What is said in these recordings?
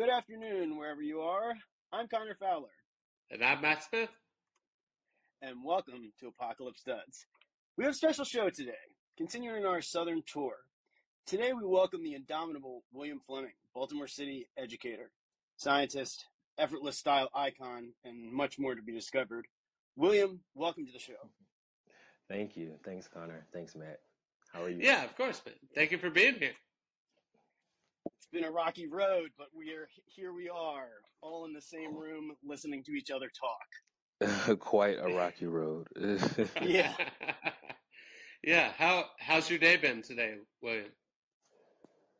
Good afternoon, wherever you are. I'm Connor Fowler, And I'm Matt Smith. and welcome to Apocalypse Duds. We have a special show today, continuing our Southern tour. Today, we welcome the indomitable William Fleming, Baltimore City educator, scientist, effortless style icon, and much more to be discovered. William, welcome to the show. Thank you. Thanks, Connor. Thanks, Matt. How are you? Yeah, of course, man. Thank you for being here. It's been a rocky road, but we are here. We are all in the same room, listening to each other talk. Quite a rocky road. Yeah. yeah. How how's your day been today, William?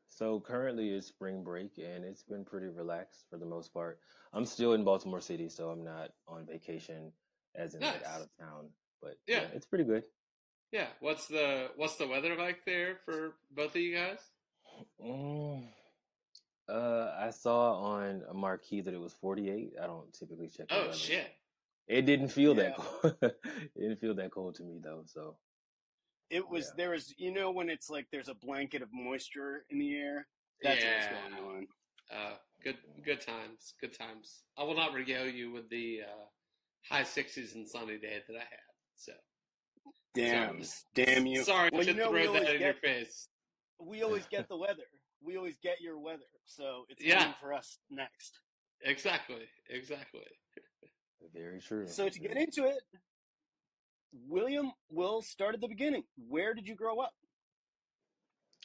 so currently it's spring break and it's been pretty relaxed for the most part. I'm still in Baltimore City, so I'm not on vacation as in like out of town. But Yeah. yeah, it's pretty good. Yeah. What's the what's the weather like there for both of you guys? Mm, uh, I saw on a marquee that it was 48. I don't typically check Oh weather. shit. It didn't feel Yeah. that cold. it didn't feel that cold to me though. So It was Yeah. there was you know when it's like there's a blanket of moisture in the air. That's yeah. what's going on. Uh, good good times. Good times. I will not regale you with the uh, high sixties and sunny day that I had. So Damn, so, damn you. Sorry Well, to you know, throw that in your face. We always get the weather. We always get your weather. So it's Yeah. coming for us next. Exactly. Exactly. very true. So to get into it, William will start at the beginning. Where did you grow up?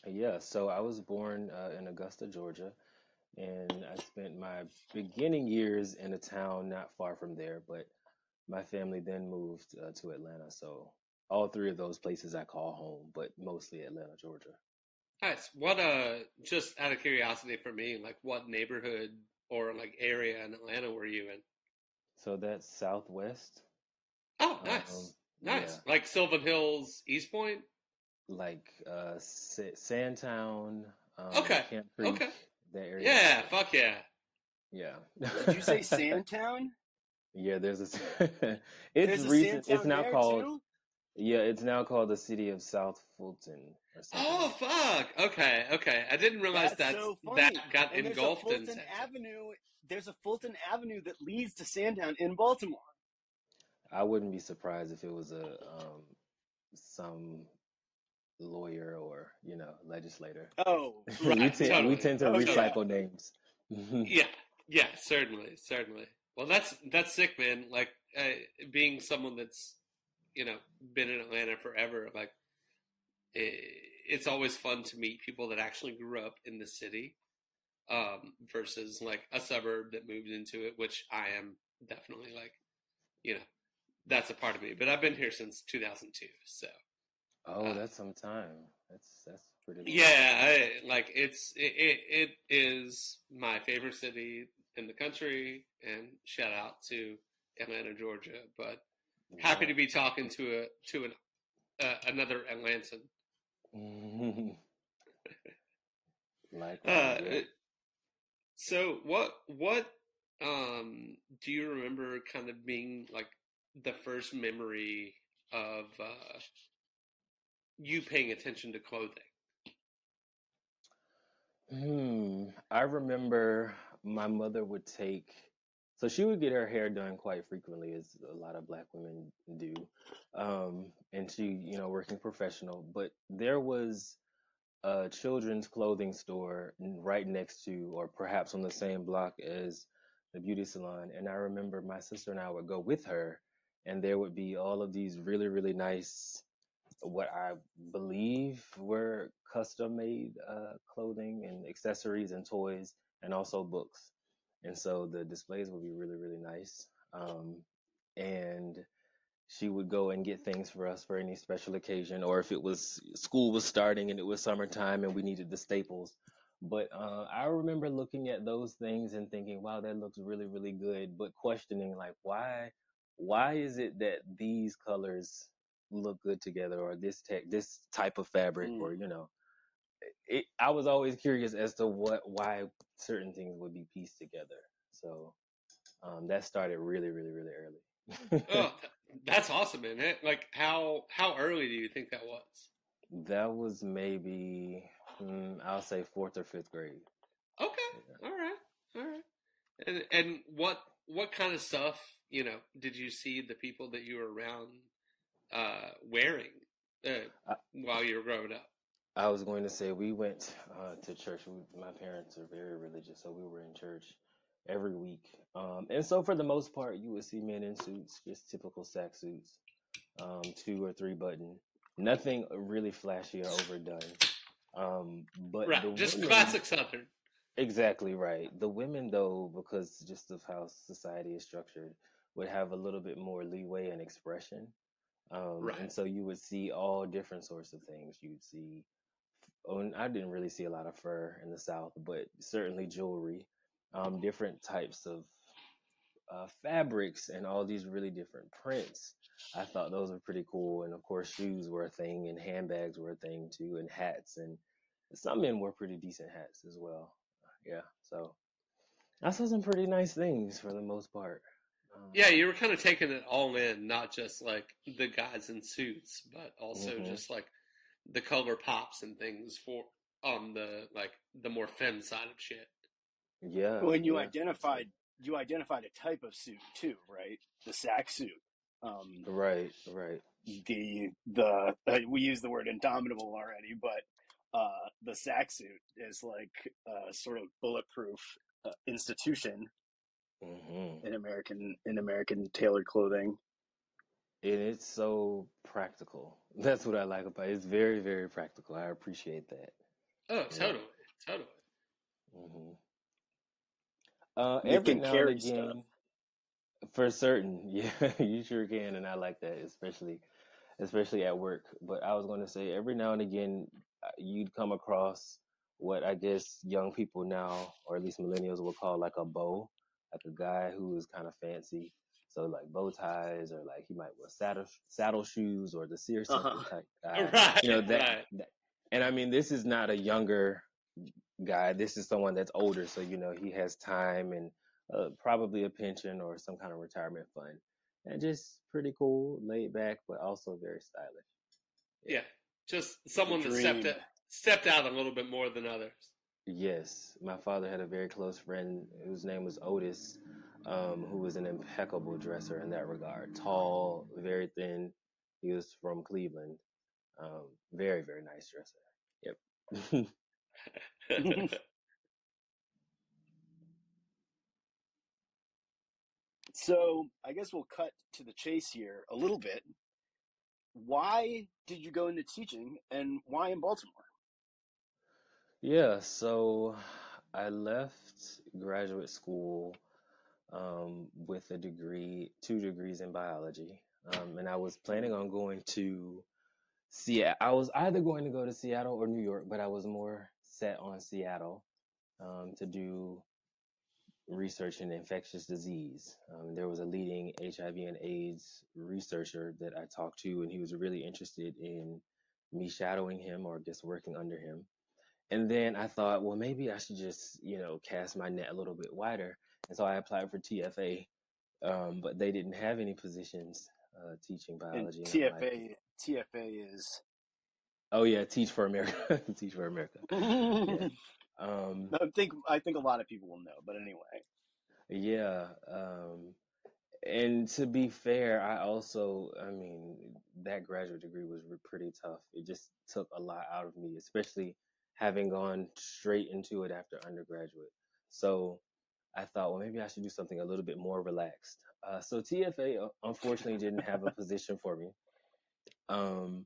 Yeah, so I was born uh, in Augusta, Georgia, and I spent my beginning years in a town not far from there, but my family then moved uh, to Atlanta. So all three of those places I call home, but mostly Atlanta, Georgia. Nice. What uh just out of curiosity for me, like what neighborhood or like area in Atlanta were you in? So that's Southwest. Oh, nice. Um, nice. yeah, Like Sylvan Hills, East Point? like uh, Sa- Sandtown, um, Okay, Camp Creek, okay. that area. Yeah, fuck yeah. Yeah. Did you say Sandtown? Yeah, there's a. it's There's a recent. Sandtown It's now called. too? Yeah, it's now called the city of South Fulton or. Oh fuck. Okay, okay. I didn't realize That's that so that got And there's a engulfed in Fulton Avenue. There's a Fulton Avenue that leads to Sandtown in Baltimore. I wouldn't be surprised if it was a um some lawyer or you know legislator. Oh, we Right, tend totally. we tend to Oh, yeah. recycle names. Yeah, yeah, certainly, certainly. Well, that's that's sick, man. Like uh, being someone that's you know been in Atlanta forever. Like i it's always fun to meet people that actually grew up in the city, um, versus like a suburb that moved into it, which I am definitely like, you know, that's a part of me. But I've been here since 2002, so. oh, Uh, that's some time. That's that's pretty. long. Yeah, I, like it's it, it it is my favorite city in the country, and shout out to Atlanta, Georgia. But happy to be talking to a to an uh, another Atlantan. be. Likewise, Uh, so what what um do you remember kind of being like the first memory of uh you paying attention to clothing? Hmm. I remember my mother would take, so she would get her hair done quite frequently, as a lot of black women do. Um, and she, you know, working professional, but there was a children's clothing store right next to, or perhaps on the same block as the beauty salon. And I remember my sister and I would go with her, and there would be all of these really, really nice what I believe were custom made uh, clothing and accessories and toys, and also books. And so the displays would be really, really nice. Um, and she would go and get things for us for any special occasion, or if it was school was starting and it was summertime and we needed the staples. But uh, I remember looking at those things and thinking, "Wow, that looks really, really good," but questioning like, why, why is it that these colors look good together, or this tech, this type of fabric, Mm. or you know, it, I was always curious as to what, why certain things would be pieced together. So um, that started really, really, really early. oh, that's awesome, man. Like how how early do you think that was? That was maybe, mm, I'll say fourth or fifth grade. Okay, all right, all right. And and what what kind of stuff you know did you see the people that you were around uh, wearing uh, I, while you were growing up? I was going to say we went uh, to church. We, my parents are very religious, so we were in church every week. Um, and so for the most part, you would see men in suits, just typical sack suits, um, two or three button, nothing really flashy or overdone. Um, but right, just women, classic Southern. Exactly right. The women, though, because just of how society is structured, would have a little bit more leeway and expression. Um, right. And so you would see all different sorts of things. You'd see, oh, I didn't really see a lot of fur in the South, but certainly jewelry, um, different types of uh, fabrics, and all these really different prints. I thought those were pretty cool. And of course, shoes were a thing, and handbags were a thing too, and hats. And some men wore pretty decent hats as well. Yeah. So I saw some pretty nice things for the most part. Um, yeah, you were kind of taking it all in, not just like the guys in suits, but also mm-hmm. just like the color pops and things for on the like the more femme side of shit. Yeah. When you yeah. identified you identified a type of suit too, right? The sack suit. Um, right, right. The the uh, we use the word indomitable already, but uh, the sack suit is like a sort of bulletproof uh, institution mm-hmm. in American in American tailored clothing. And it's so practical. That's what I like about it. It's very, very practical. I appreciate that. Oh, totally, yeah. totally. Mm-hmm. Uh, every now and again, stuff. for certain, yeah, you sure can, and I like that, especially, especially at work. But I was going to say, every now and again, uh, you'd come across what I guess young people now, or at least millennials, will call like a beau, like a guy who is kind of fancy. So like bow ties, or like he might wear saddle saddle shoes, or the seersucker uh-huh. type guy. Right, you know that, right. that. And I mean, this is not a younger guy. This is someone that's older, so you know he has time and uh, probably a pension or some kind of retirement fund, and just pretty cool, laid back, but also very stylish. Yeah, just someone that stepped out, stepped out a little bit more than others. Yes, my father had a very close friend whose name was Otis, um, who was an impeccable dresser in that regard. Tall, very thin. He was from Cleveland. Um, very, very nice dresser. Yep. so I guess we'll cut to the chase here a little bit. Why did you go into teaching and why in Baltimore? Yeah, so I left graduate school um, with a degree, two degrees in biology, um, and I was planning on going to Seattle. I was either going to go to Seattle or New York, but I was more set on Seattle um, to do research in infectious disease. Um, there was a leading HIV and AIDS researcher that I talked to, and he was really interested in me shadowing him or just working under him. And then I thought, well, maybe I should just, you know, cast my net a little bit wider. And so I applied for TFA, um, but they didn't have any positions uh, teaching biology. And TFA, like, TFA is Oh yeah, Teach for America. Teach for America. yeah. Um, I think I think a lot of people will know, but anyway. Yeah. Um, and to be fair, I also, I mean, that graduate degree was pretty tough. It just took a lot out of me, especially having gone straight into it after undergraduate. So I thought, well, maybe I should do something a little bit more relaxed. Uh, so TFA uh, unfortunately didn't have a position for me. Um,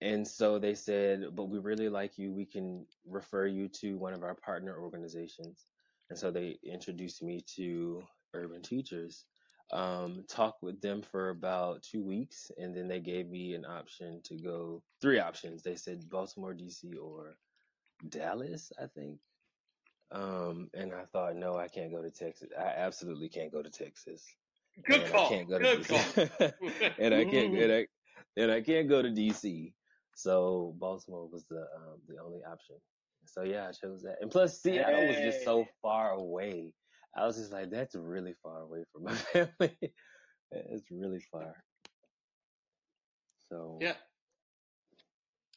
and so they said, but we really like you. We can refer you to one of our partner organizations. And so they introduced me to Urban Teachers, um, talked with them for about two weeks, and then they gave me an option to go three options. They said Baltimore, DC, or Dallas, I think. Um, and I thought, no, I can't go to Texas. I absolutely can't go to Texas. Good and call. I can't go Good to call. and I can't and I, and I can't go to DC. So Baltimore was the um, the only option. So yeah, I chose that. And plus Seattle hey. was just so far away. I was just like, that's really far away from my family. it's really far. So yeah.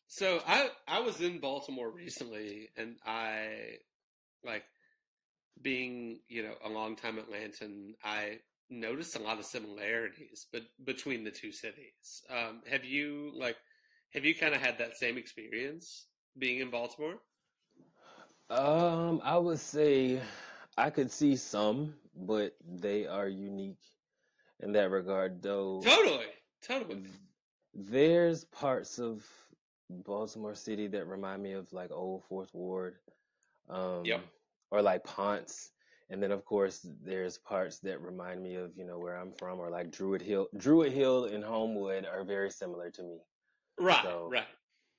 So I I was in Baltimore recently, and I like being you know a long time Atlantan, I noticed a lot of similarities, but between the two cities. Um, have you like have you kind of had that same experience being in Baltimore? Um, I would say I could see some, but they are unique in that regard, though. Totally, totally. There's parts of Baltimore City that remind me of like old Fourth Ward, um, Yep. or like Ponce. And then of course there's parts that remind me of, you know, where I'm from, or like Druid Hill. Druid Hill and Homewood are very similar to me. Right, So, right.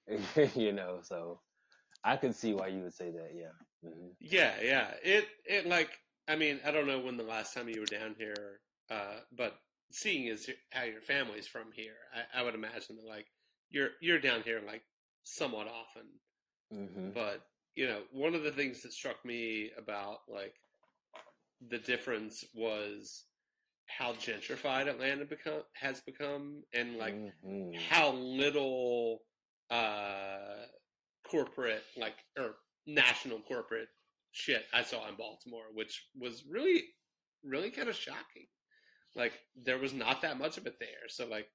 you know, so I could see why you would say that, yeah. hmm Yeah, yeah. It it like I mean I don't know when the last time you were down here, uh, but seeing as how your family's from here, I, I would imagine that like you're you're down here like somewhat often. hmm But you know, one of the things that struck me about like the difference was how gentrified Atlanta become has become, and like hmm how little uh, corporate like or national corporate shit I saw in Baltimore, which was really really kind of shocking. Like there was not that much of it there, so like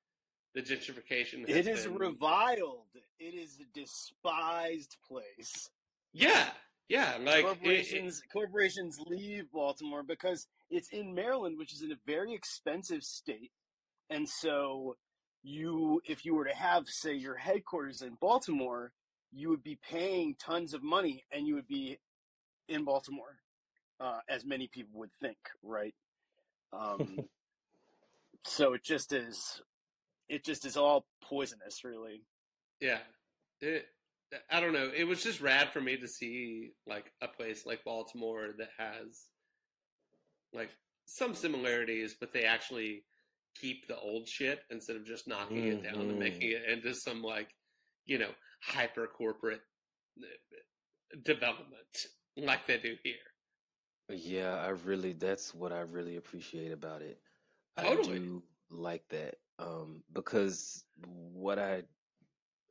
the gentrification. Has It is been- reviled. It is a despised place. Yeah, yeah. Like it- it- corporations corporations leave Baltimore because it's in Maryland, which is in a very expensive state, and so you, if you were to have, say, your headquarters in Baltimore, you would be paying tons of money, and you would be in Baltimore, uh, as many people would think, right? Um, so it just is, it just is all poisonous, really. Yeah. It, I don't know. It was just rad for me to see like a place like Baltimore that has like some similarities, but they actually keep the old shit instead of just knocking it down and Mhm. making it into some like, you know, hyper corporate development like they do here. Yeah, I really, that's what I really appreciate about it. I Totally. do like that. Um, because what I,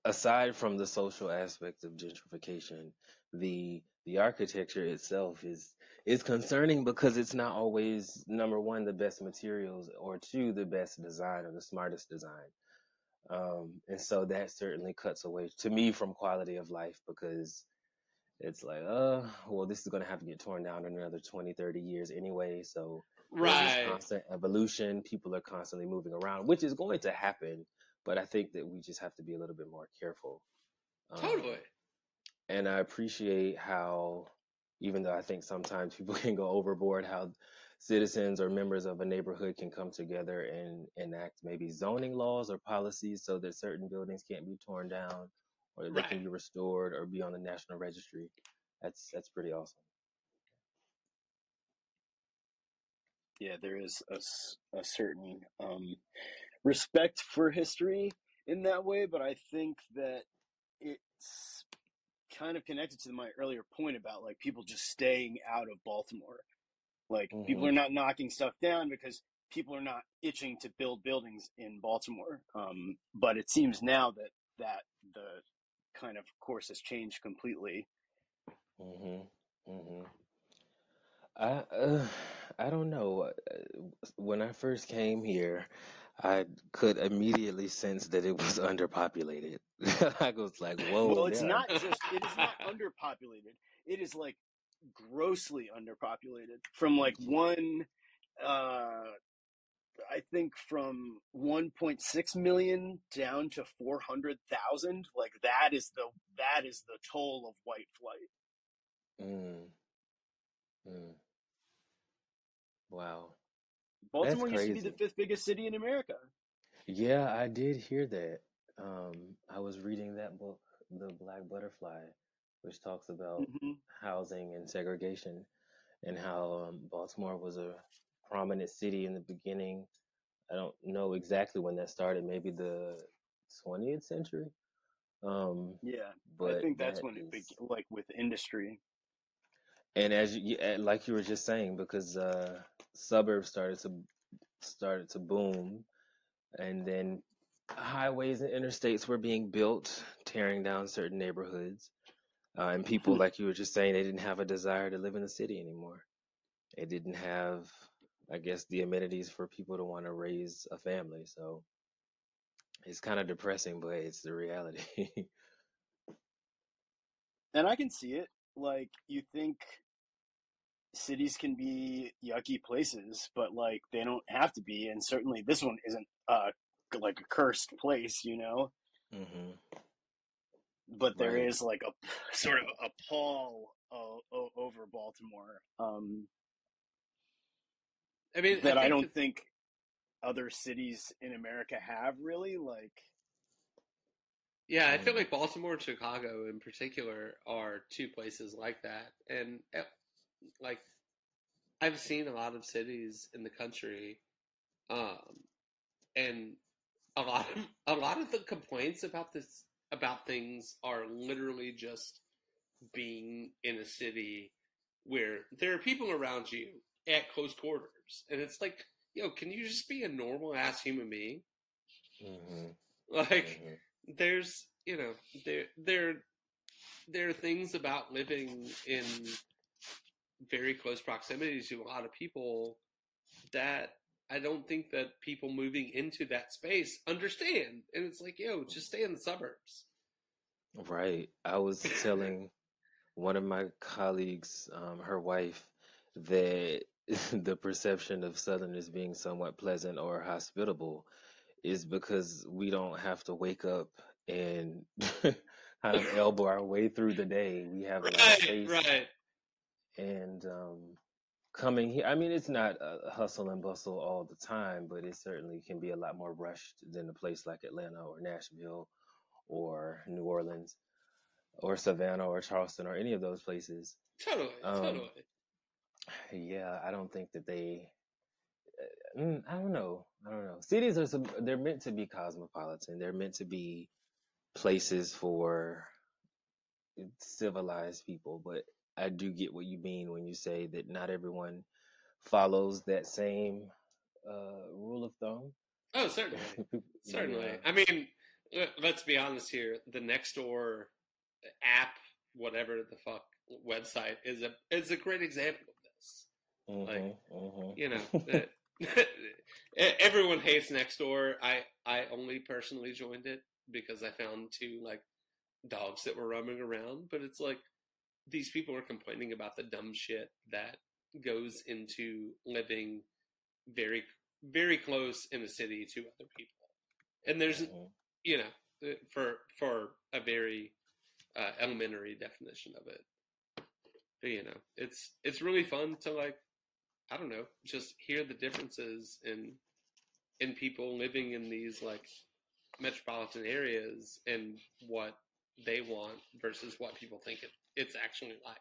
aside from the social aspect of gentrification, the the architecture itself is is concerning because it's not always number one the best materials or two the best design or the smartest design. Um, and so that certainly cuts away to me from quality of life because it's like, uh, well, this is going to have to get torn down in another 20, 30 years anyway. So Right. constant evolution. People are constantly moving around, which is going to happen. But I think that we just have to be a little bit more careful. Um, Totally. and I appreciate how, even though I think sometimes people can go overboard, how citizens or members of a neighborhood can come together and enact maybe zoning laws or policies so that certain buildings can't be torn down or that they can be restored or be on the national registry. That's that's pretty awesome. yeah, there is a, a certain um, respect for history in that way, but I think that it's kind of connected to my earlier point about like people just staying out of Baltimore. Like people Mhm. are not knocking stuff down because people are not itching to build buildings in Baltimore. Um, but it seems now that that the kind of course has changed completely. Mhm. Mhm. I uh, I don't know. Uh, When I first came here, I could immediately sense that it was underpopulated. I was like, "Whoa, Well, it's are not just it is not underpopulated. It is like grossly underpopulated. From like one uh I think from 1.6 million down to 400,000, like that is the that is the toll of white flight. Mm, mm. Wow. Baltimore used to be the fifth biggest city in America. Yeah, I did hear that. Um, I was reading that book, The Black Butterfly, which talks about hmm housing and segregation and how um, Baltimore was a prominent city in the beginning. I don't know exactly when that started, maybe the 20th century. Um, Yeah, but I think that's that when it is, began, like with industry. and as you, uh, like you were just saying, because uh, suburbs started to started to boom, and then highways and interstates were being built, tearing down certain neighborhoods. Uh, and people, like you were just saying, they didn't have a desire to live in the city anymore. it didn't have, I guess, the amenities for people to want to raise a family. So it's kind of depressing, but it's the reality. And I can see it. Like you think cities can be yucky places, but like they don't have to be. And certainly this one isn't uh like a cursed place, you know. hmm But there Right. is like a sort of a pall o- o- over Baltimore um, I mean, that I, think don't that- think other cities in America have really. Like, Yeah, I feel Mm. like Baltimore and Chicago in particular are two places like that. And uh, like I've seen a lot of cities in the country um and a lot of a lot of the complaints about this about things are literally just being in a city where there are people around you at close quarters. And it's like, yo, can you just be a normal ass human being? hmm Like hmm there's you know there there there are things about living in very close proximity to a lot of people that I don't think that people moving into that space understand. And it's like, yo, just stay in the suburbs. Right. I was telling one of my colleagues, um, her wife, that the perception of Southerners being somewhat pleasant or hospitable is because we don't have to wake up and kind of elbow our way through the day. We have a Right, space right. And um, coming here. I mean, it's not a hustle and bustle all the time, but it certainly can be a lot more rushed than a place like Atlanta or Nashville or New Orleans or Savannah or Charleston or any of those places. Totally, Um, totally. Yeah, I don't think that they. mm, I don't know. I don't know. Cities are some, they're meant to be cosmopolitan. They're meant to be places for civilized people, but I do get what you mean when you say that not everyone follows that same uh, rule of thumb. Oh, certainly. Certainly. Yeah. I mean, let- let's be honest here. The Nextdoor app, whatever the fuck website, is a is a great example of this. Mhm, mhm. you know, uh, everyone hates Nextdoor. I I only personally joined it because I found two like dogs that were roaming around. But it's like these people are complaining about the dumb shit that goes into living very very close in a city to other people, and there's Mhm. you know for for a very uh, elementary definition of it. But, you know, it's it's really fun to like I don't know, just hear the differences in in people living in these like metropolitan areas and what they want versus what people think it, it's actually like.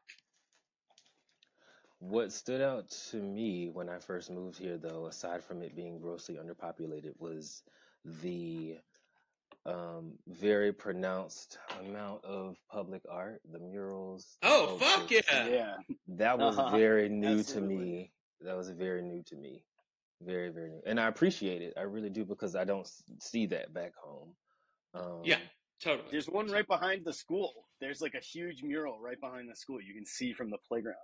What stood out to me when I first moved here, though, aside from it being grossly underpopulated, was the um, very pronounced amount of public art, the murals. the Oh fuck sculptures. yeah! yeah, That was Uh-huh. very new Absolutely. to me. That was very new to me. Very, very new. And I appreciate it. I really do because I don't see that back home. Um, Yeah, totally. there's one right behind the school. There's like a huge mural right behind the school. You can see from the playground,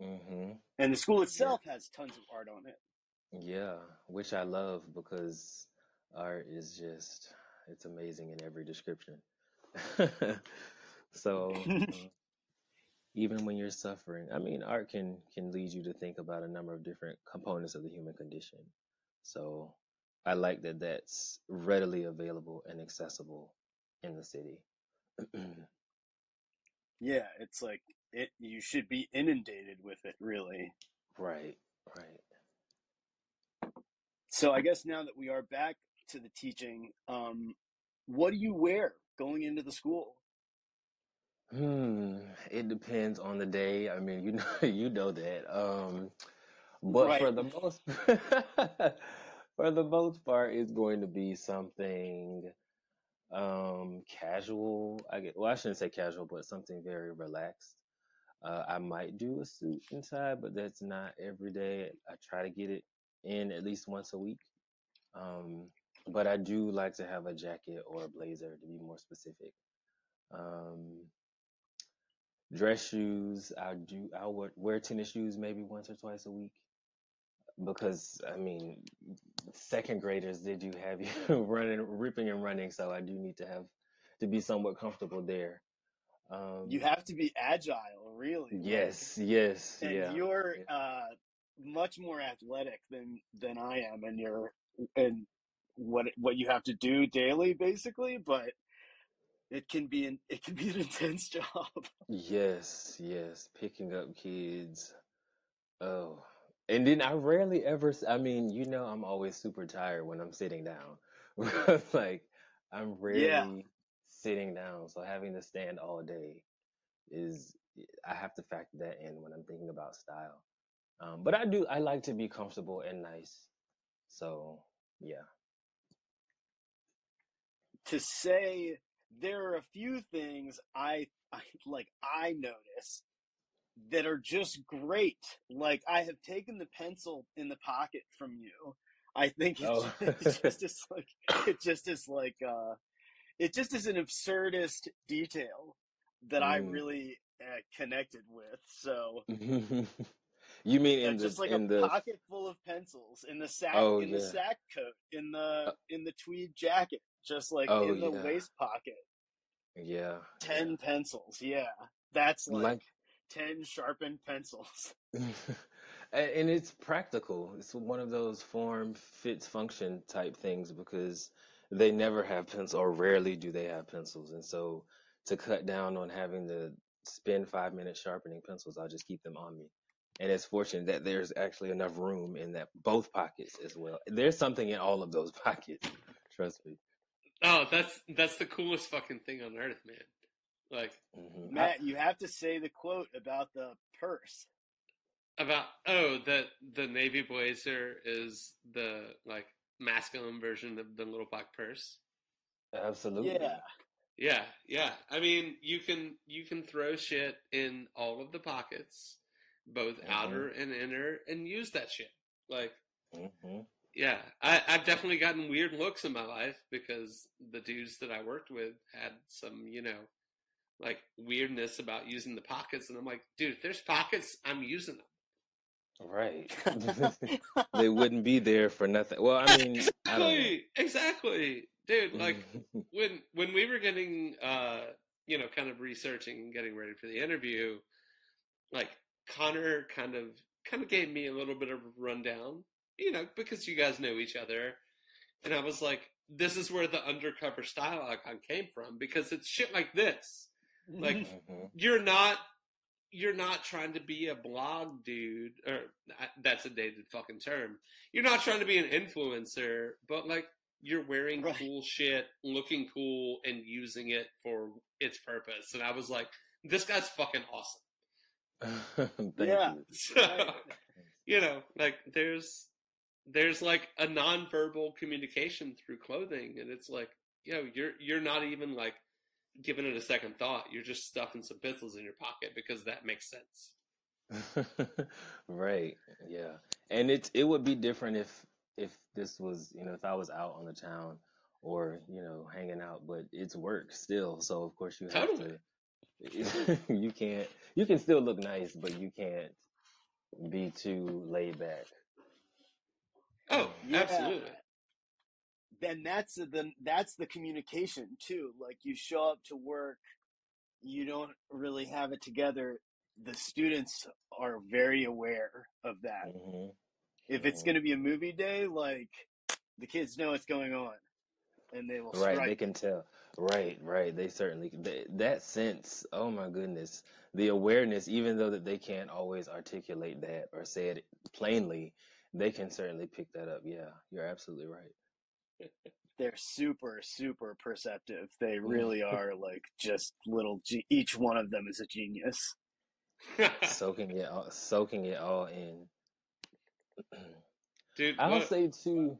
hmm and the school itself has tons of art on it. Yeah, which I love because art is just, it's amazing in every description. So, uh, even when you're suffering, I mean, art can can lead you to think about a number of different components of the human condition. So, I like that that's readily available and accessible in the city. Yeah, it's like it. You should be inundated with it, really. Right, right. So I guess now that we are back to the teaching, um, what do you wear going into the school? Hmm, it depends on the day. I mean, you know, you know that. Um, but for the most, for the most part, it's going to be something um casual. I get, well, I shouldn't say casual, but something very relaxed. Uh, I might do a suit and tie, but that's not every day. I try to get it in at least once a week. Um, but I do like to have a jacket or a blazer to be more specific. Um, dress shoes. I do. I would wear tennis shoes maybe once or twice a week because I mean, second graders did you have you running, ripping and running, so I do need to have to be somewhat comfortable there. Um, You have to be agile, really. like, yes, yes, and yeah, you're yeah. uh, much more athletic than than I am, and you're and what what you have to do daily, basically. But it can be an it can be an intense job. Yes, yes, picking up kids. Oh, and then I rarely ever, I mean, you know, I'm always super tired when I'm sitting down. Like, I'm Yeah, rarely sitting down, so having to stand all day is, I have to factor that in when I'm thinking about style. Um, but I do, I like to be comfortable and nice. So, yeah. to say there are a few things I, I like I notice that are just great. Like I have taken the pencil in the pocket from you. I think it's, Oh, it's just is like it just is like uh it just is an absurdist detail that I mm. really uh, connected with. So You mean yeah, in the just like in a the pocket full of pencils in the sack oh in the sack coat in the Uh, in the tweed jacket, just like Oh in the yeah. waist pocket. Yeah. Yeah. Ten pencils, yeah, that's like Like ten sharpened pencils. And it's practical. It's one of those form fits function type things because they never have pencils or rarely do they have pencils. And so to cut down on having to spend five minutes sharpening pencils, I'll just keep them on me. And it's fortunate that there's actually enough room in that both pockets as well. There's something in all of those pockets. Trust me. Oh, that's that's the coolest fucking thing on earth, man. Like hmm I, Matt, you have to say the quote about the purse. about oh the the navy blazer is the like masculine version of the little black purse. Absolutely. Yeah, yeah. yeah. I mean, you can you can throw shit in all of the pockets, both hmm outer and inner, and use that shit. Like, hmm yeah, I, I've definitely gotten weird looks in my life because the dudes that I worked with had some, you know, like weirdness about using the pockets, and I'm like, dude, if there's pockets, I'm using them. Right. They wouldn't be there for nothing. Well, I mean, I. Exactly, exactly, dude. Like when when we were getting, uh, you know, kind of researching and getting ready for the interview, like Connor kind of kind of gave me a little bit of a rundown, you know, because you guys know each other, and I was like, this is where the undercover style icon came from because it's shit like this. Like hmm you're not you're not trying to be a blog dude or uh, that's a dated fucking term. You're not trying to be an influencer, but like you're wearing right. cool shit, looking cool and using it for its purpose. And I was like, this guy's fucking awesome. Thank Yeah, you. So, right. you know, like there's there's like a nonverbal communication through clothing and it's like, you know, you're you're not even like giving it a second thought. You're just stuffing some pencils in your pocket because that makes sense. Right. Yeah. And it it would be different if if this was, you know, if I was out on the town or, you know, hanging out, but it's work still. So of course you have Totally. to you can't you can still look nice, but you can't be too laid back. Oh, Yeah, absolutely. Then that's the that's the communication too. Like you show up to work, you don't really have it together. The students are very aware of that. hmm If it's hmm going to be a movie day, like the kids know what's going on, and they will Right, they can tell. Right, right. They certainly they, that sense. Oh my goodness, the awareness. Even though that they can't always articulate that or say it plainly, they can certainly pick that up. Yeah, you're absolutely right. They're super super perceptive. They really are like just little. Ge- each one of them is a genius. Soaking it all, soaking it all in. Dude, I'll what? say too.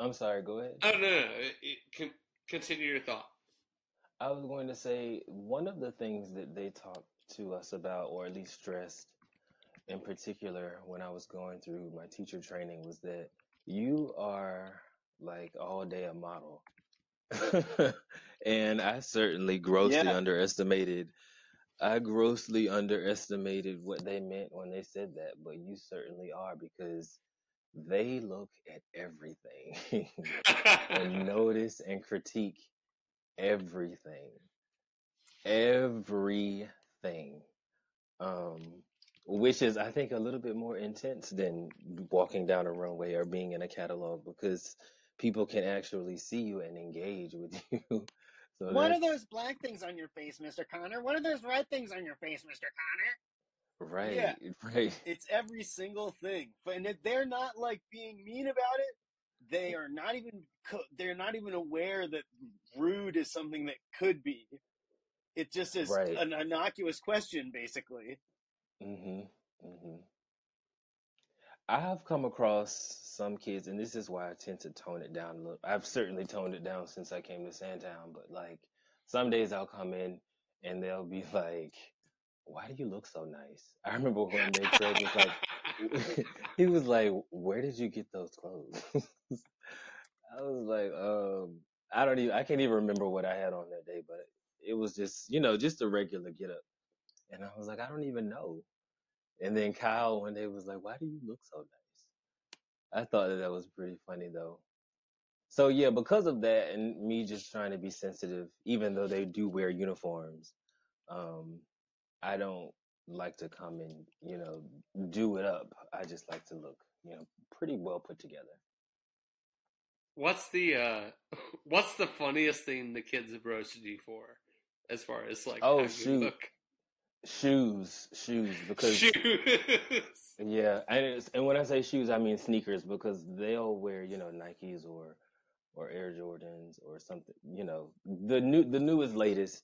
I'm sorry. Go ahead. Oh, no, no. no. It, it, con- continue your thought. I was going to say one of the things that they talked to us about, or at least stressed in particular when I was going through my teacher training, was that you are like all day a model. and I certainly grossly Yeah, underestimated I grossly underestimated what they meant when they said that, but you certainly are because they look at everything and notice and critique everything. Everything. Um, which is, I think, a little bit more intense than walking down a runway or being in a catalog because people can actually see you and engage with you. So What are those black things on your face, Mr. Connor? What are those red things on your face, Mr. Connor? right, Yeah. right. It's every single thing. And if they're not like being mean about it, they are not even they're not even aware that rude is something that could be. It just is Right. an innocuous question, basically. hmm hmm I have come across some kids, and this is why I tend to tone it down a little. I've certainly toned it down since I came to Sandtown, but like some days I'll come in and they'll be like, "Why do you look so nice?" I remember one day Craig was like, he was like, "Where did you get those clothes?" I was like, um, I don't even, I can't even remember what I had on that day, but it was just, you know, just a regular get up. And I was like, I don't even know. And then Kyle one day was like, Why do you look so nice? I thought that that was pretty funny though. So yeah, because of that and me just trying to be sensitive, even though they do wear uniforms, um, I don't like to come and, you know, do it up. I just like to look, you know, pretty well put together. What's the uh what's the funniest thing the kids have roasted you for as far as like Oh shoot. look? Shoes, shoes, because Shoes. Yeah, and it's, and when I say shoes, I mean sneakers because they'll wear, you know, Nikes or or Air Jordans or something, you know, the new the newest latest.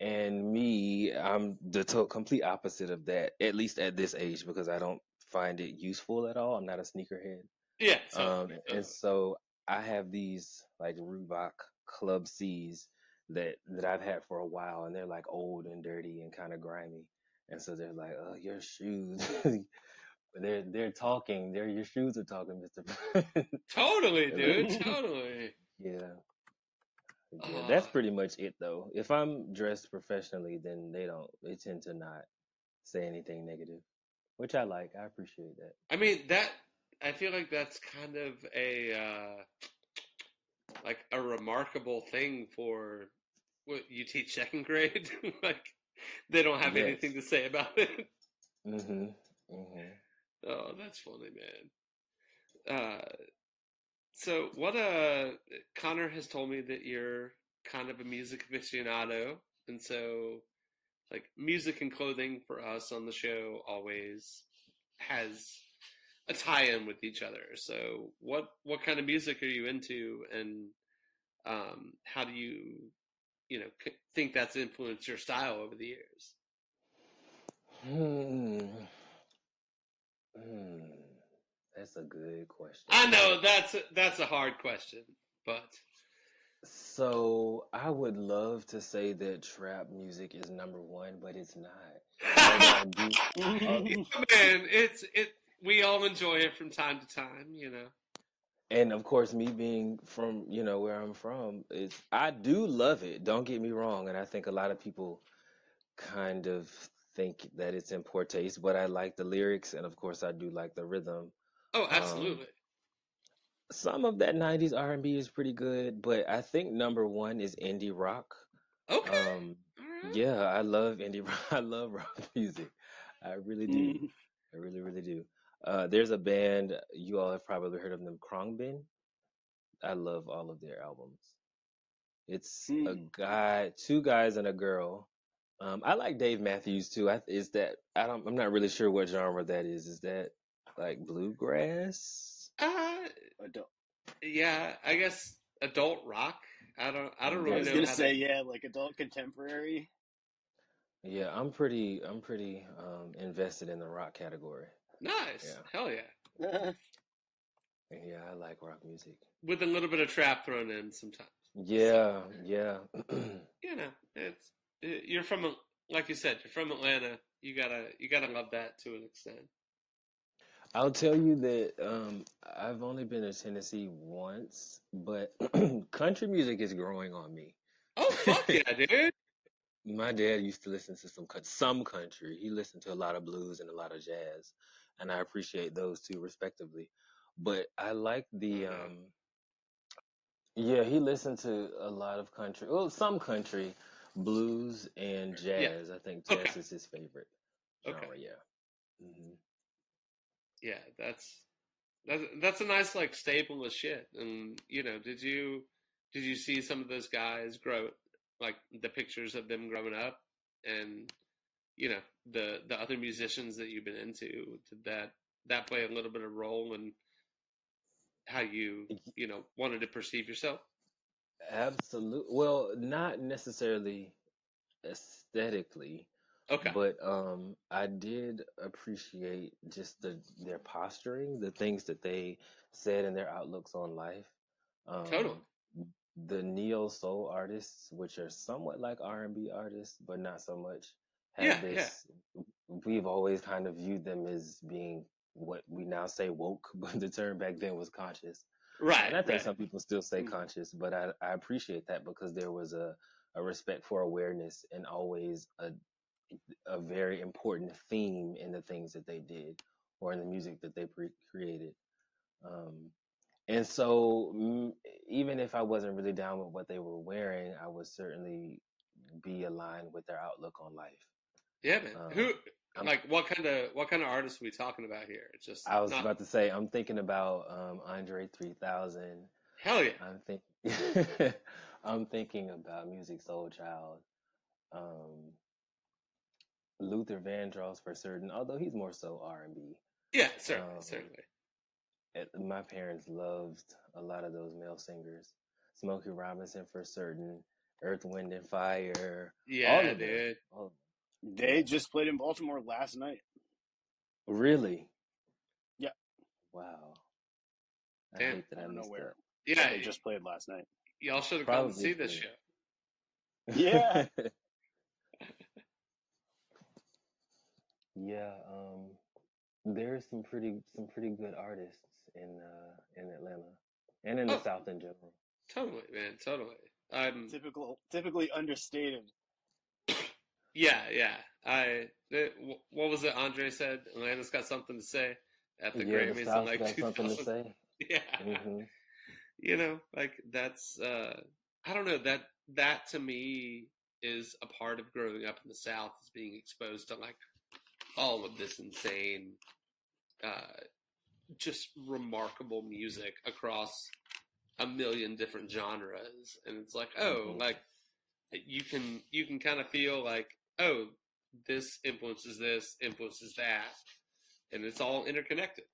And me, I'm the to complete opposite of that, at least at this age, because I don't find it useful at all. I'm not a sneakerhead. yeah, so Um, and so I have these like Reebok Club C's that that I've had for a while, and they're like old and dirty and kind of grimy. And so they're like, "Oh, your shoes." they're they're talking. They're your shoes are talking, Mister. totally, dude, totally. yeah, yeah. That's Ah. pretty much it, though. If I'm dressed professionally, then they don't. They tend to not say anything negative, which I like. I appreciate that. I mean that I feel like that's kind of a uh like a remarkable thing for what you teach second grade. like they don't have Yes. anything to say about it. hmm hmm Oh, that's funny, man. Uh, so what? Uh, Connor has told me that you're kind of a music aficionado, and so like music and clothing for us on the show always has a tie-in with each other. So what what kind of music are you into, and um, how do you you know c- think that's influenced your style over the years? Hmm. Hmm. That's a good question. I know that's a, that's a hard question, but So I would love to say that trap music is number one, but it's not. Yeah, man, it's it. We all enjoy it from time to time, you know. and of course, me being from you know where I'm from, is I do love it. Don't get me wrong, and I think a lot of people kind of think that it's in poor taste, but I like the lyrics, and of course, I do like the rhythm. Oh, Um, absolutely. some of that '90s R&B is pretty good, but I think number one is indie rock. Okay. Um, all right. Yeah, I love indie rock. I love rock music. I really do. Mhm. I really, really do. Uh, there's a band you all have probably heard of them, Khruangbin. I love all of their albums. It's a Hmm. guy, two guys and a girl. Um, I like Dave Matthews too. I, is that I don't? I'm not really sure what genre that is. Is that like bluegrass? Uh, Adult. yeah, I guess adult rock. I don't. I don't I I really was know. gonna how say, to- yeah, like adult contemporary. Yeah, I'm pretty. I'm pretty um, invested in the rock category. Nice. Yeah. Hell yeah. Yeah, I like rock music. With a little bit of trap thrown in sometimes. Yeah, yeah. You know, it's you're from like you said, you're from Atlanta. You gotta you gotta love that to an extent. I'll tell you that um, I've only been to Tennessee once, but country music is growing on me. Oh fuck yeah, dude. my dad used to listen to some some country. He listened to a lot of blues and a lot of jazz, and I appreciate those two respectively. But I like the Mhm. um yeah, he listened to a lot of country. Well, some country, blues and Yeah. jazz. I think jazz Okay. is his favorite Okay. genre, yeah. hmm Yeah, that's that's that's a nice like staple of shit. And you know, did you did you see some of those guys grow like the pictures of them growing up and you know the the other musicians that you've been into did that that play a little bit of role in how you you know wanted to perceive yourself Absolutely. Well, not necessarily aesthetically, okay but um, I did appreciate just the their posturing, the things that they said and their outlooks on life. totally Um, the neo soul artists, which are somewhat like R and B artists, but not so much, yeah have yeah this. We've always kind of viewed them as being what we now say woke, but the term back then was conscious. right And I think right some people still say Mm. conscious, but I, I appreciate that because there was a, a respect for awareness and always a a very important theme in the things that they did or in the music that they pre- created. Um, and so mm, even if I wasn't really down with what they were wearing, I would certainly be aligned with their outlook on life. Yeah man Um, who I'm, like what kind of what kind of artists are we talking about here it's just I was not about to say, I'm thinking about um, Andre 3000. hell yeah I'm think I'm thinking about Musiq Soulchild, um, Luther Vandross for certain, although he's more so R&B. yeah certainly Um, certainly it- my parents loved a lot of those male singers. Smokey Robinson for certain, Earth, Wind and Fire, all yeah of them. dude All, They just played in Baltimore last night. really? Yeah. Wow. I damn hate that I I don't know missed where. yeah They just played last night. y'all should have that. come to see this could. shit Yeah. Yeah, um, there's some pretty some pretty good artists in uh in Atlanta and in the oh South in general. totally man totally um Typical, typically understated. Yeah, yeah. I what was it? Andre said Atlanta's got something to say at the Yeah, the Grammys in like got something to 2000. say. Yeah, hmm you know, like that's uh I don't know that that to me is a part of growing up in the South is being exposed to like all of this insane, uh, just remarkable music across a million different genres, and it's like oh, hmm like you can you can kind of feel like oh this influences this influences that and it's all interconnected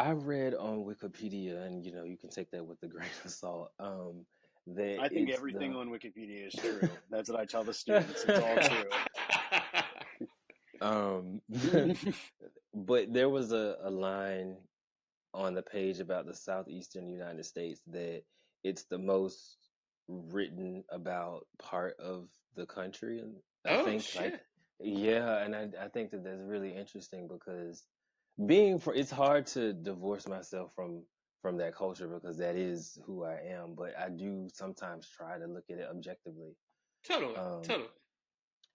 I read on Wikipedia, and you know, you can take that with a grain of salt. Um, that I think everything the on Wikipedia is true. That's what I tell the students. It's all true. um, true. but there was a, a line on the page about the southeastern United States that it's the most written about part of the country, and I oh think shit like yeah, and I I think that that's really interesting because being for it's hard to divorce myself from from that culture because that is who I am, but I do sometimes try to look at it objectively. totally Um, totally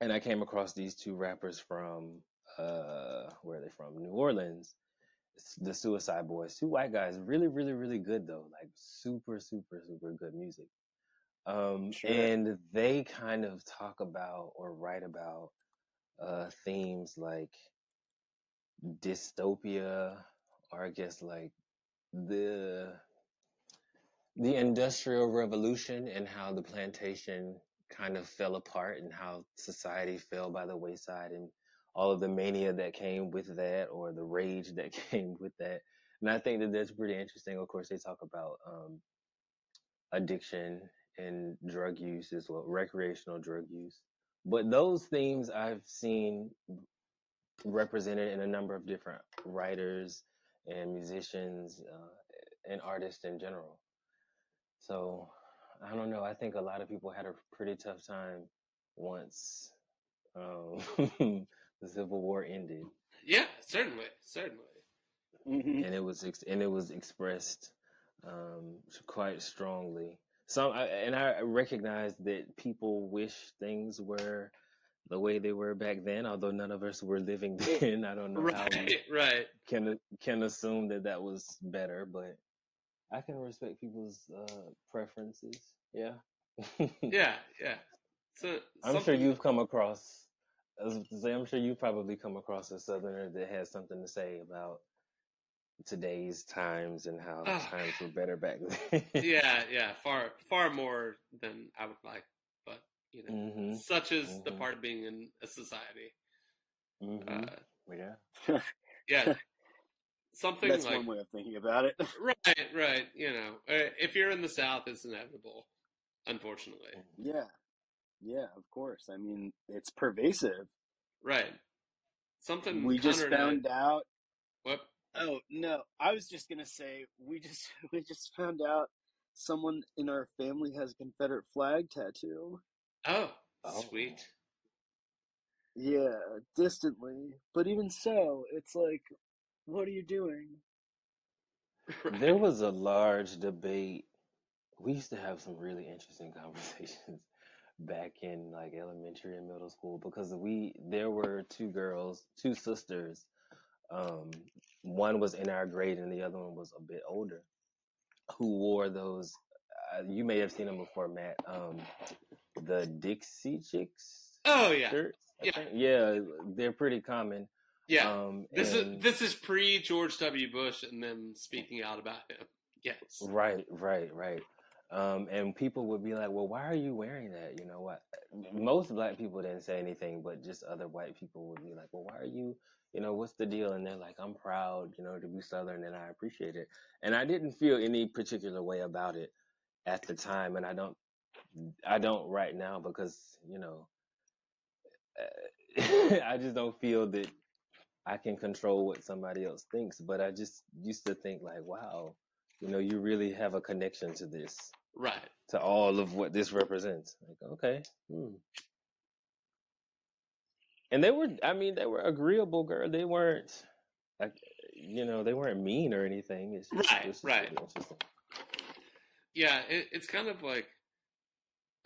and I came across these two rappers from uh where are they from? New Orleans. The Suicide Boys, two white guys, really, really, really good though, like super, super, super good music. Um, Sure. and they kind of talk about or write about uh themes like dystopia, or I guess like the the industrial revolution and how the plantation kind of fell apart and how society fell by the wayside and all of the mania that came with that or the rage that came with that. And I think that that's pretty interesting. Of course, they talk about um, addiction and drug use as well, recreational drug use. But those themes I've seen represented in a number of different writers and musicians uh, and artists in general. So I don't know. I think a lot of people had a pretty tough time once um, the Civil War ended, yeah certainly certainly Mhm. and it was ex- and it was expressed um, quite strongly. Some, I, and I recognize that people wish things were the way they were back then. Although none of us were living then, I don't know how we Right, right. can can assume that that was better. But I can respect people's uh, preferences. Yeah. Yeah, yeah. So I'm sure something you've come across. I was to say, I'm sure you've probably come across a Southerner that has something to say about today's times and how Oh, times were better back then. yeah, yeah, far far more than I would like, but you know, hmm such is the hmm part of being in a society. hmm Uh, Yeah. yeah, something That's like one way of thinking about it. right, right. You know, uh, if you're in the South, it's inevitable. Unfortunately, Yeah, yeah, of course. I mean, it's pervasive. right. Something We just Connor and I- found out. What? Oh no, I was just gonna say we just we just found out someone in our family has a Confederate flag tattoo. Oh, Oh. sweet. Yeah, distantly, but even so, it's like, what are you doing? Right. There was a large debate. We used to have some really interesting conversations back in like elementary and middle school because we there were two girls, two sisters. Um, one was in our grade and the other one was a bit older, who wore those. Uh, you may have seen them before, Matt. Um, the Dixie Chicks Oh yeah, shirts. Yeah. think. Yeah, they're pretty common. yeah. Um, this and- is this is pre George W. Bush and them speaking out about him. Yes. Right, right, right. Um, and people would be like, "Well, why are you wearing that?" You know what? Most black people didn't say anything, but just other white people would be like, "Well, why are you? You know, what's the deal?" And they're like, "I'm proud, you know, to be Southern, and I appreciate it." And I didn't feel any particular way about it at the time, and I don't, I don't right now because you know, I just don't feel that I can control what somebody else thinks. But I just used to think like, wow you know, you really have a connection to this, Right. to all of what this represents. Like, okay. Hmm. And they were, I mean, they were agreeable, girl. They weren't, like, you know, they weren't mean or anything. It's just, Right, it's just right. really interesting. Yeah, it, it's kind of like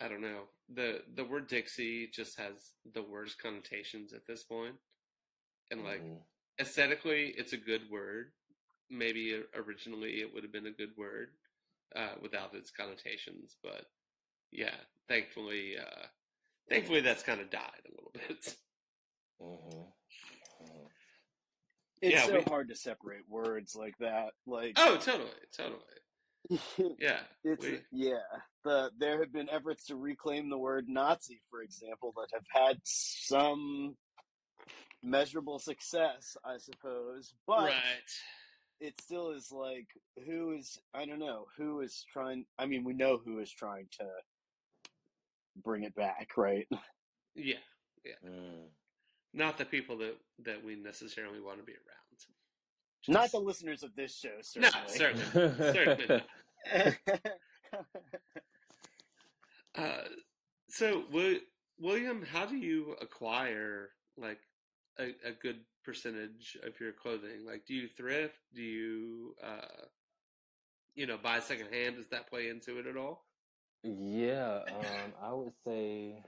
I don't know. the The word Dixie just has the worst connotations at this point, and like Mhm. aesthetically, it's a good word. Maybe originally it would have been a good word uh, without its connotations, but yeah, thankfully, uh, thankfully that's kind of died a little bit. Mhm. Mhm. It's Yeah, so we- hard to separate words like that. Like, Oh, totally, totally. Yeah, it's we- yeah. The there have been efforts to reclaim the word Nazi, for example, that have had some measurable success, I suppose. But right. It still is like who is I don't know who is trying. I mean, we know who is trying to bring it back, right? Yeah, Mm. not the people that that we necessarily want to be around. Not the listeners of this show, no, certainly. certainly, certainly not. Uh, so, William, how do you acquire like a, a good percentage of your clothing? Like, do you thrift? Do you, uh, you know, buy secondhand? Does that play into it at all? Yeah, um, I would say,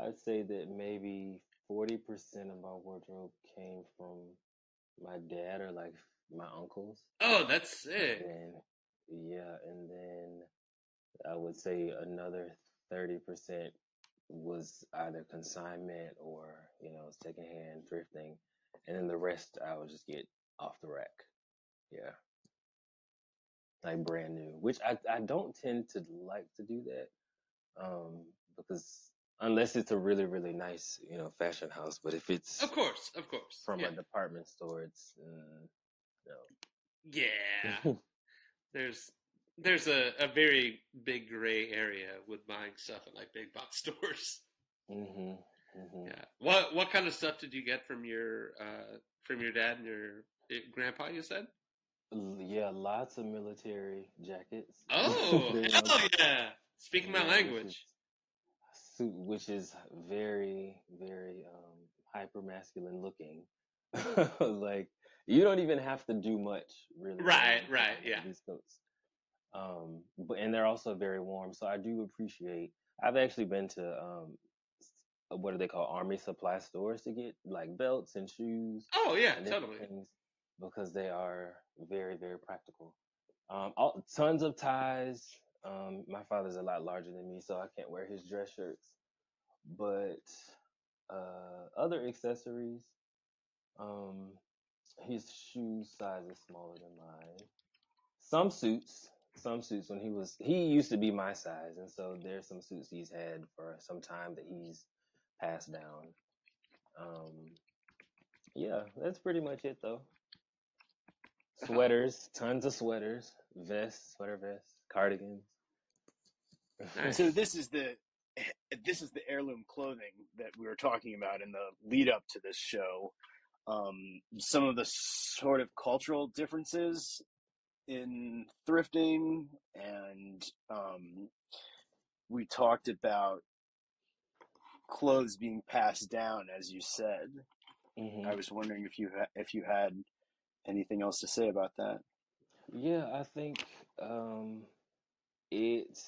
I'd say that maybe 40% of my wardrobe came from my dad or like my uncles. Oh, that's sick. And yeah, and then I would say another 30% was either consignment or, you know, secondhand thrifting. And then the rest I would just get off the rack. Yeah. Like brand new, which I, I don't tend to like to do that. Um, because unless it's a really, really nice, you know, fashion house, but if it's Of course, of course. from yeah. a department store, it's, mm, no. yeah. There's there's a, a very big gray area with buying stuff at like big box stores. hmm hmm Yeah. What what kind of stuff did you get from your uh from your dad and your eh, grandpa? You said. Yeah, lots of military jackets. Oh, hell yeah! Speaking my language. Which is, which is very, very um, hyper masculine looking. like you don't even have to do much, really. Right, right, yeah. These coats. Um, but and they're also very warm. So I do appreciate. I've actually been to um, what do they call army supply stores to get like belts and shoes Oh yeah, totally. things because they are very very practical. Um, all, tons of ties. Um, my father's a lot larger than me, so I can't wear his dress shirts. But uh, other accessories. Um, his shoe size is smaller than mine. Some suits, some suits when he was he used to be my size, and so there's some suits he's had for some time that he's passed down. Um, yeah, that's pretty much it though. Sweaters, tons of sweaters, vests, sweater vests, cardigans. Nice. So this is the this is the heirloom clothing that we were talking about in the lead up to this show. Um, some of the sort of cultural differences in thrifting, and um, we talked about clothes being passed down, as you said. hmm I was wondering if you ha- if you had anything else to say about that. Yeah, I think um, it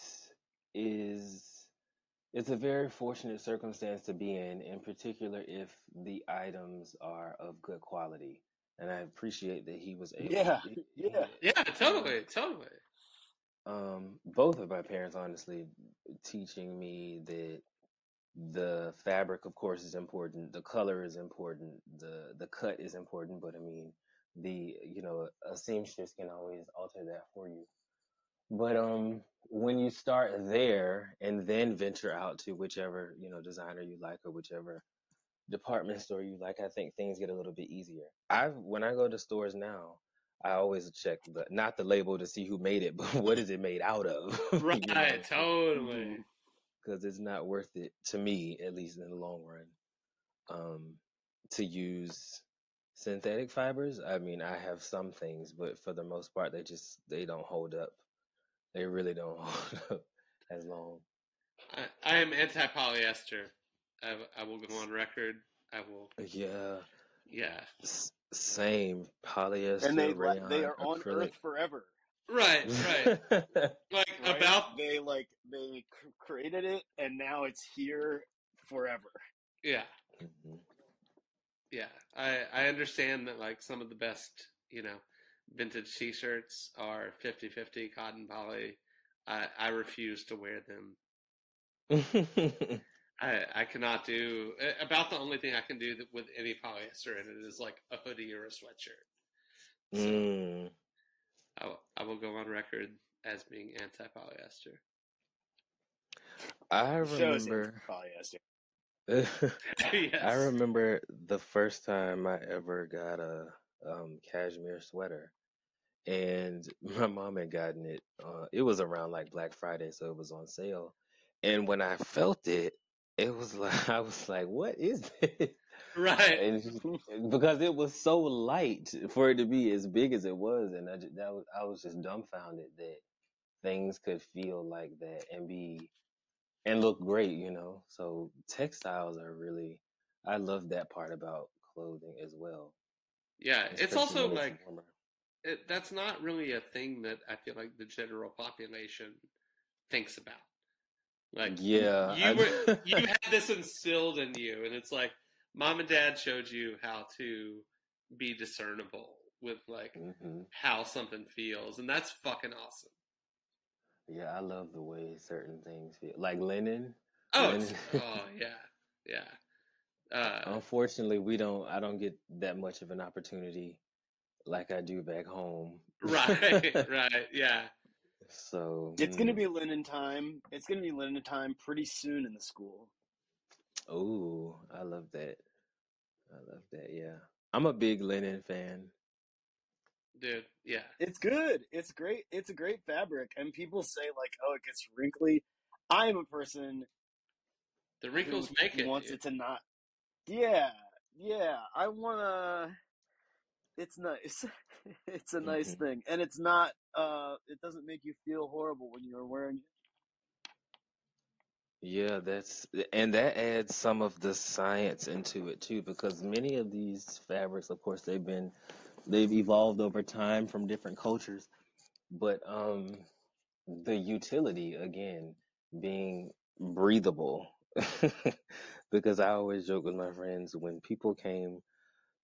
is. It's a very fortunate circumstance to be in, in particular if the items are of good quality. And I appreciate that he was able. Yeah, he- yeah. Yeah, um, totally, totally. um, both of my parents, honestly, teaching me that the fabric, of course, is important. The color is important. The the cut is important. But I mean, the you know, a seamstress can always alter that for you. But um, when you start there and then venture out to whichever you know designer you like or whichever department store you like, I think things get a little bit easier. I when I go to stores now, I always check the not the label to see who made it, but what is it made out of? Right, you know, totally. Because it's not worth it to me, at least in the long run, um, to use synthetic fibers. I mean, I have some things, but for the most part, they just they don't hold up. They really don't hold up as long. I, I am anti polyester. I, I will go on record. I will. Yeah, Yeah. s- same polyester, And they la- they are on acrylic. Earth forever. Right. Right. Like right? about. they like they created it and now it's here forever. Yeah. Mhm. Yeah. I I understand that like some of the best you know vintage T-shirts are 50-50 cotton poly. I I refuse to wear them. I I cannot do uh, about the only thing I can do with any polyester in it is like a hoodie or a sweatshirt. So mm. I, will- go on record as being anti polyester. I The show is remember. polyester. I remember the first time I ever got a um, cashmere sweater, and my mom had gotten it. Uh, it was around like Black Friday, so it was on sale. And when I felt it, it was like I was like, "What is this?" Right. And because it was so light for it to be as big as it was, and I just, that was, I was just dumbfounded that things could feel like that and be and look great, you know. So textiles are really I love that part about clothing as well. Yeah. It's also like it, that's not really a thing that I feel like the general population thinks about. Like Yeah, you I- were you had this instilled in you, and it's like mom and dad showed you how to be discernible with like hmm how something feels, and that's fucking awesome. Yeah, I love the way certain things feel. Like linen. Oh, linen. oh yeah, yeah. Uh, Unfortunately, we don't. I don't get that much of an opportunity like I do back home. right, right, yeah. So It's gonna mm. be linen time. It's gonna be linen time pretty soon in the school. Oh, I love that. I love that. Yeah, I'm a big linen fan. Dude, yeah. It's good. It's great. It's a great fabric. And people say like, oh, it gets wrinkly. I am a person The who wrinkles make it. wants dude. it to not. Yeah, yeah. I wanna. It's nice. it's a nice hmm thing, and it's not. Uh, it doesn't make you feel horrible when you're wearing it. Yeah, that's and that adds some of the science into it too, because many of these fabrics, of course, they've been they've evolved over time from different cultures, but um the utility again being breathable. because I always joke with my friends when people came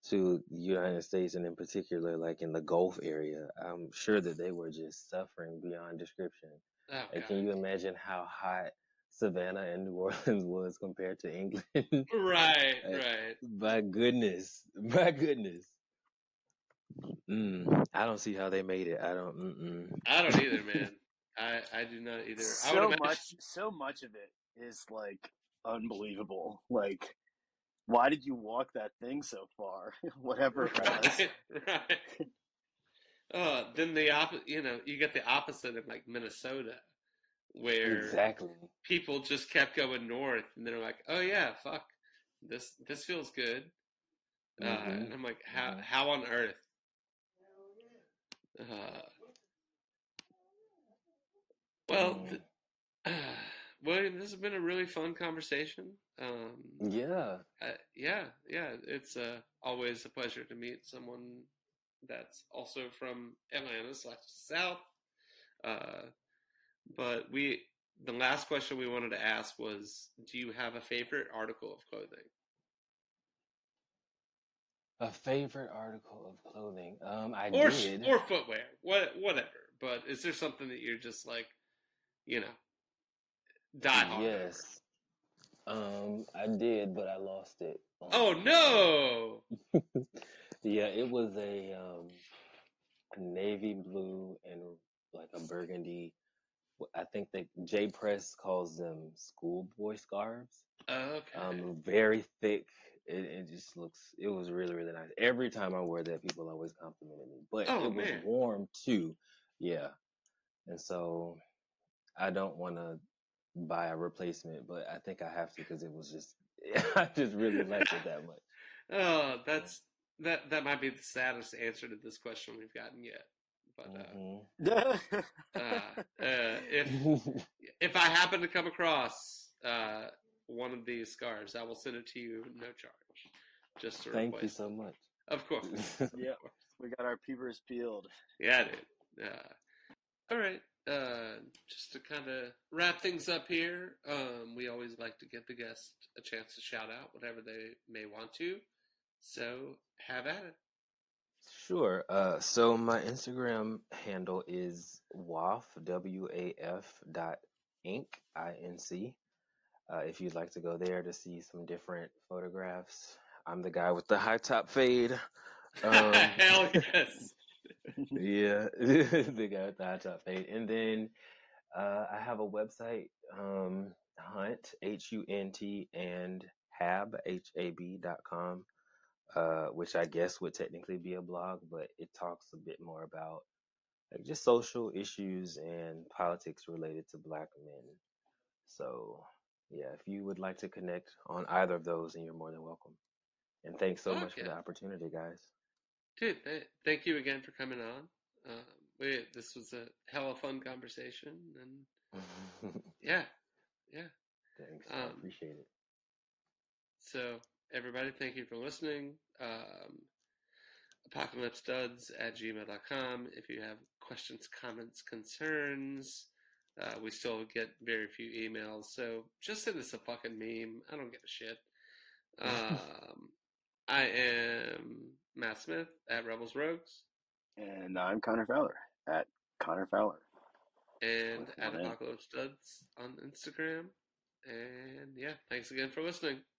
to the United States and in particular like in the Gulf area, I'm sure that they were just suffering beyond description. Oh can god. you imagine how hot Savannah and New Orleans was compared to England? Right, Like, right. my goodness, my goodness. Mm, I don't see how they made it. I don't. Mm-mm. I don't either, man. I I do not either. I would So imagine. much, so much of it is like unbelievable. Like, why did you walk that thing so far? Whatever it was. Right, right. Uh, then the opposite, you know, you get the opposite of like Minnesota, where Exactly. people just kept going north, and they're like, "Oh yeah, fuck, this this feels good." Uh, Mhm. and I'm like, "How Mhm. how on earth?" Uh, well, Mm. th- William, this has been a really fun conversation. Um, Yeah. uh, yeah, yeah, it's uh, always a pleasure to meet someone that's also from Atlanta slash South. But we, the last question we wanted to ask was, do you have a favorite article of clothing? A favorite article of clothing. Um, I or did. or footwear, what whatever. But is there something that you're just like, you know, die hard? Yes. Um, I did, but I lost it. Oh no! Yeah, it was a um a navy blue and like a burgundy. I think that J Press calls them schoolboy scarves. Okay. Um, very thick. It, it just looks. It was really really nice. Every time I wore that, people always complimented me. But Oh, it was warm too. Yeah, and so I don't want to buy a replacement, but I think I have to because it was just. I just really liked it that much. oh, that's that. That might be the saddest answer to this question we've gotten yet. But uh, Mhm. uh, uh, if if I happen to come across uh, one of these scarves, I will send it to you no charge. Just to Thank you so much. Of course. Yeah. We got our peepers peeled. Yeah, dude. Uh, all right. Uh, just to kind of wrap things up here, um, we always like to give the guest a chance to shout out whatever they may want to. So have at it. Sure. Uh, so my Instagram handle is waf w a f dot inc i n c. Uh, if you'd like to go there to see some different photographs, I'm the guy with the high top fade. Um, Hell yes. yeah, the guy with the high top fade. And then uh, I have a website, um, Hunt H U N T and Hab H A B dot com, uh, which I guess would technically be a blog, but it talks a bit more about like just social issues and politics related to Black men. So yeah, if you would like to connect on either of those, then you're more than welcome. And thanks so much for Okay. the opportunity, guys. Dude, th- thank you again for coming on. Um, we, this was a hella fun conversation. And yeah, yeah. Thanks. I Um, appreciate it. So, everybody, thank you for listening. Um, apocalypseduds at gmail.com. If you have questions, comments, concerns, uh, we still get very few emails. So, just send us a fucking meme. I don't give a shit. Um, I am Matt Smith at Rebels Rogues And I'm Connor Fowler at Connor Fowler. and With at one N. Apocalypse Duds on Instagram. And yeah, thanks again for listening.